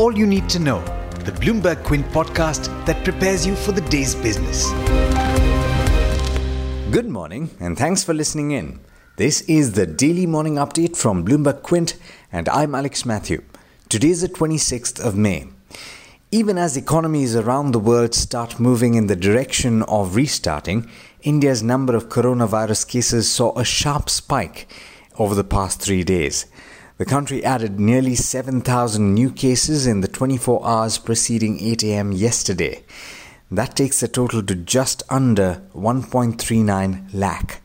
all you need to know. The Bloomberg Quint podcast that prepares you for the day's business. Good morning, and thanks for listening in. This is the daily morning update from Bloomberg Quint, and I'm Alex Matthew. Today is the 26th of May. Even as economies around the world start moving in the direction of restarting, India's number of coronavirus cases saw a sharp spike over the past three days. The country added nearly 7,000 new cases in the 24 hours preceding 8 a.m. yesterday. That takes the total to just under 1.39 lakh.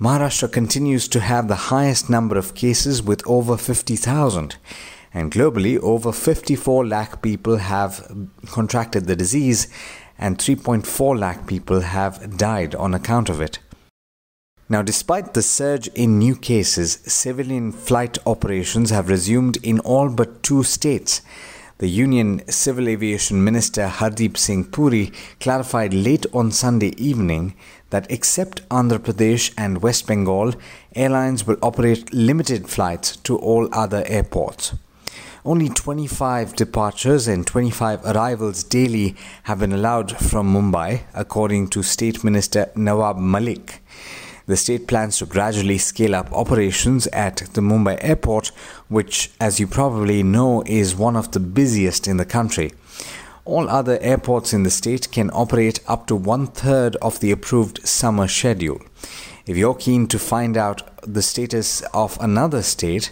Maharashtra continues to have the highest number of cases with over 50,000. And globally, over 54 lakh people have contracted the disease and 3.4 lakh people have died on account of it. Now, despite the surge in new cases, civilian flight operations have resumed in all but two states. The Union Civil Aviation Minister Hardeep Singh Puri clarified late on Sunday evening that except Andhra Pradesh and West Bengal, airlines will operate limited flights to all other airports. Only 25 departures and 25 arrivals daily have been allowed from Mumbai, according to State Minister Nawab Malik. The state plans to gradually scale up operations at the Mumbai airport, which, as you probably know, is one of the busiest in the country. All other airports in the state can operate up to one third of the approved summer schedule. If you're keen to find out the status of another state,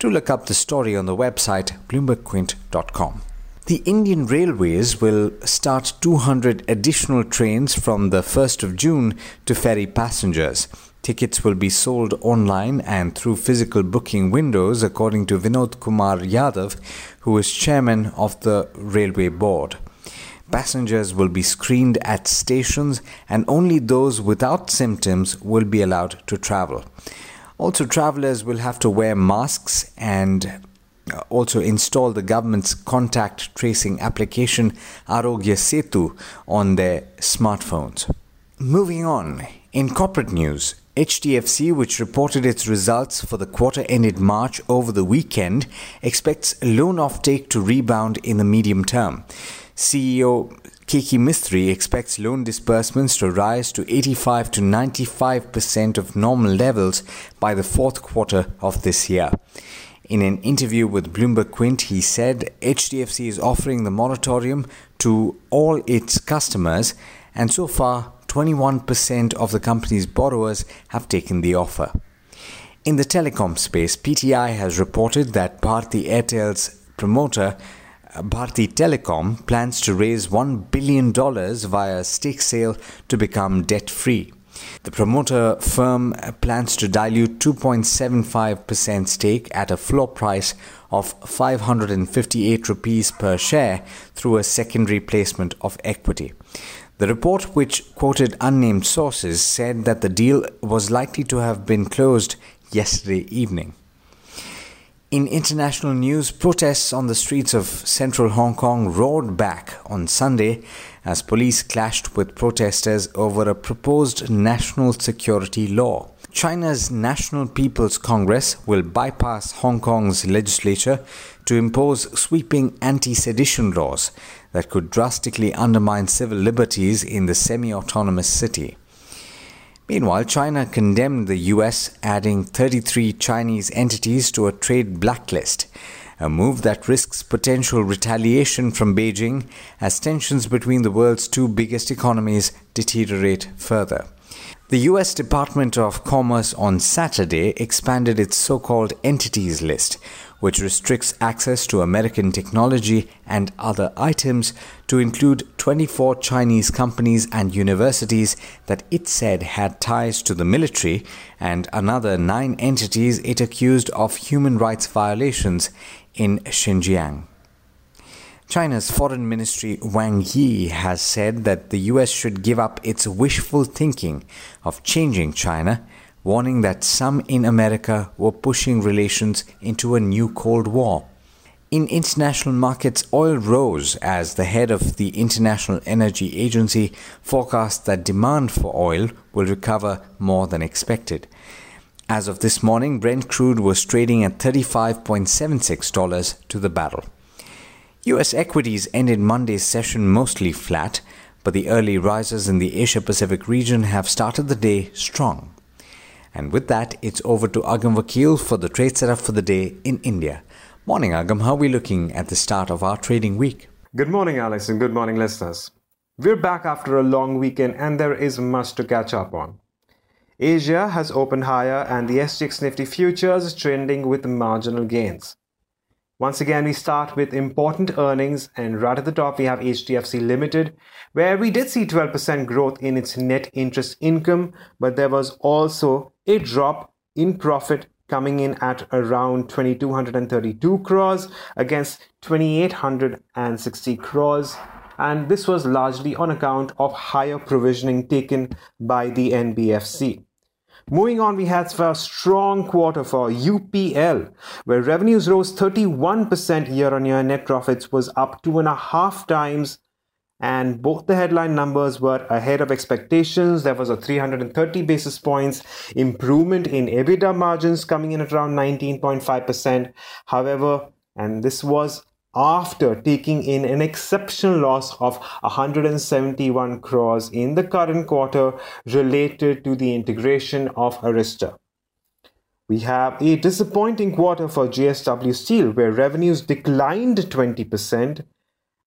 do look up the story on the website bloombergquint.com. The Indian Railways will start 200 additional trains from the 1st of June to ferry passengers. Tickets will be sold online and through physical booking windows, according to Vinod Kumar Yadav, who is chairman of the Railway Board. Passengers will be screened at stations, and only those without symptoms will be allowed to travel. Also, travelers will have to wear masks and Uh, also install the government's contact tracing application Aarogya Setu on their smartphones. Moving on, in corporate news, HDFC, which reported its results for the quarter ended March over the weekend, expects loan offtake to rebound in the medium term. CEO Keki Mistry expects loan disbursements to rise to 85 to 95% of normal levels by the fourth quarter of this year. In an interview with Bloomberg Quint, he said HDFC is offering the moratorium to all its customers, and so far, 21% of the company's borrowers have taken the offer. In the telecom space, PTI has reported that Bharti Airtel's promoter, uh, Bharti Telecom, plans to raise $1 billion via stake sale to become debt free. The promoter firm plans to dilute 2.75% stake at a floor price of 558 rupees per share through a secondary placement of equity. The report, which quoted unnamed sources, said that the deal was likely to have been closed yesterday evening. In international news, protests on the streets of central Hong Kong roared back on Sunday as police clashed with protesters over a proposed national security law. China's National People's Congress will bypass Hong Kong's legislature to impose sweeping anti sedition laws that could drastically undermine civil liberties in the semi autonomous city. Meanwhile, China condemned the US adding 33 Chinese entities to a trade blacklist, a move that risks potential retaliation from Beijing as tensions between the world's two biggest economies deteriorate further. The US Department of Commerce on Saturday expanded its so called entities list, which restricts access to American technology and other items to include 24 Chinese companies and universities that it said had ties to the military and another nine entities it accused of human rights violations in Xinjiang. China's Foreign Ministry Wang Yi has said that the US should give up its wishful thinking of changing China warning that some in America were pushing relations into a new Cold War. In international markets, oil rose as the head of the International Energy Agency forecast that demand for oil will recover more than expected. As of this morning, Brent crude was trading at $35.76 to the barrel. US equities ended Monday's session mostly flat, but the early rises in the Asia Pacific region have started the day strong. And with that, it's over to Agam Vakil for the trade setup for the day in India. Morning, Agam. How are we looking at the start of our trading week? Good morning, Alex, and good morning, listeners. We're back after a long weekend, and there is much to catch up on. Asia has opened higher, and the SGX Nifty futures is trending with marginal gains. Once again, we start with important earnings, and right at the top, we have HDFC Limited, where we did see 12% growth in its net interest income, but there was also a drop in profit coming in at around 2232 crores against 2860 crores and this was largely on account of higher provisioning taken by the NBFC. Moving on, we had a strong quarter for UPL, where revenues rose 31% year on year. Net profits was up two and a half times, and both the headline numbers were ahead of expectations. There was a 330 basis points improvement in EBITDA margins coming in at around 19.5%. However, and this was after taking in an exceptional loss of 171 crores in the current quarter related to the integration of Arysta. We have a disappointing quarter for JSW Steel where revenues declined 20%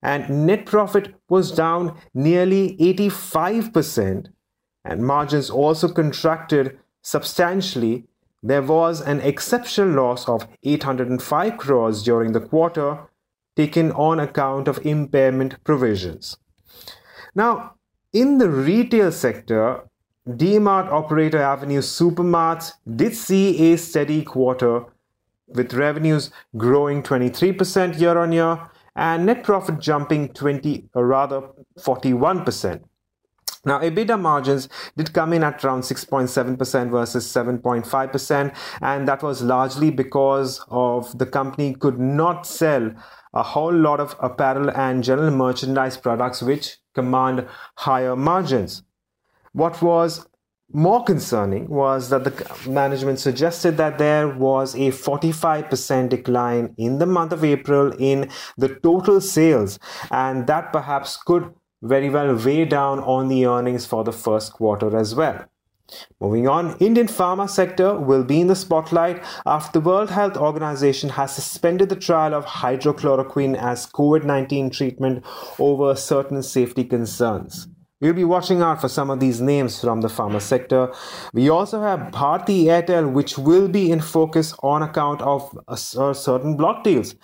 and net profit was down nearly 85% and margins also contracted substantially. There was an exceptional loss of 805 crores during the quarter taken on account of impairment provisions. Now, in the retail sector, DMart operator Avenue Supermarts did see a steady quarter with revenues growing 23% year on year and net profit jumping 20 or rather 41%. Now, EBITDA margins did come in at around 6.7% versus 7.5%, and that was largely because of the company could not sell a whole lot of apparel and general merchandise products which command higher margins. What was more concerning was that the management suggested that there was a 45% decline in the month of April in the total sales, and that perhaps could very well weigh down on the earnings for the first quarter as well. Moving on, Indian pharma sector will be in the spotlight after the World Health Organization has suspended the trial of hydroxychloroquine as COVID-19 treatment over certain safety concerns. We'll be watching out for some of these names from the pharma sector. We also have Bharti Airtel, which will be in focus on account of a, certain block deals,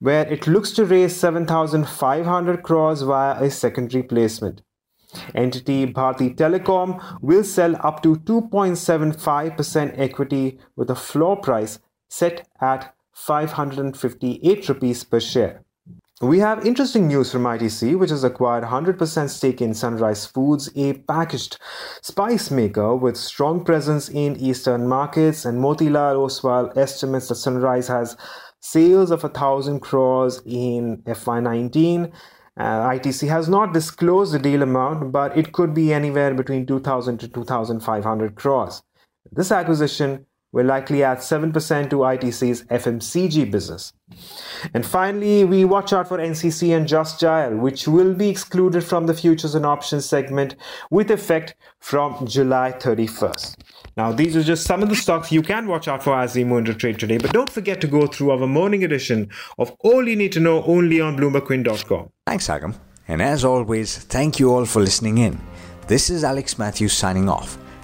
where it looks to raise 7,500 crores via a secondary placement. Entity Bharti Telecom will sell up to 2.75% equity with a floor price set at 558 rupees per share. We have interesting news from ITC, which has acquired 100% stake in Sunrise Foods, a packaged spice maker with strong presence in eastern markets. And Motilal Oswal estimates that Sunrise has sales of a thousand crores in FY19 uh, ITC has not disclosed the deal amount, but it could be anywhere between 2,000 to 2,500 crores. This acquisition will likely add 7% to ITC's FMCG business. And finally, we watch out for NCC and Just Dial, which will be excluded from the futures and options segment with effect from July 31st. Now, these are just some of the stocks you can watch out for as we into trade today. But don't forget to go through our morning edition of All You Need to Know only on BloombergQuint.com. Thanks, Agam. And as always, thank you all for listening in. This is Alex Matthews signing off.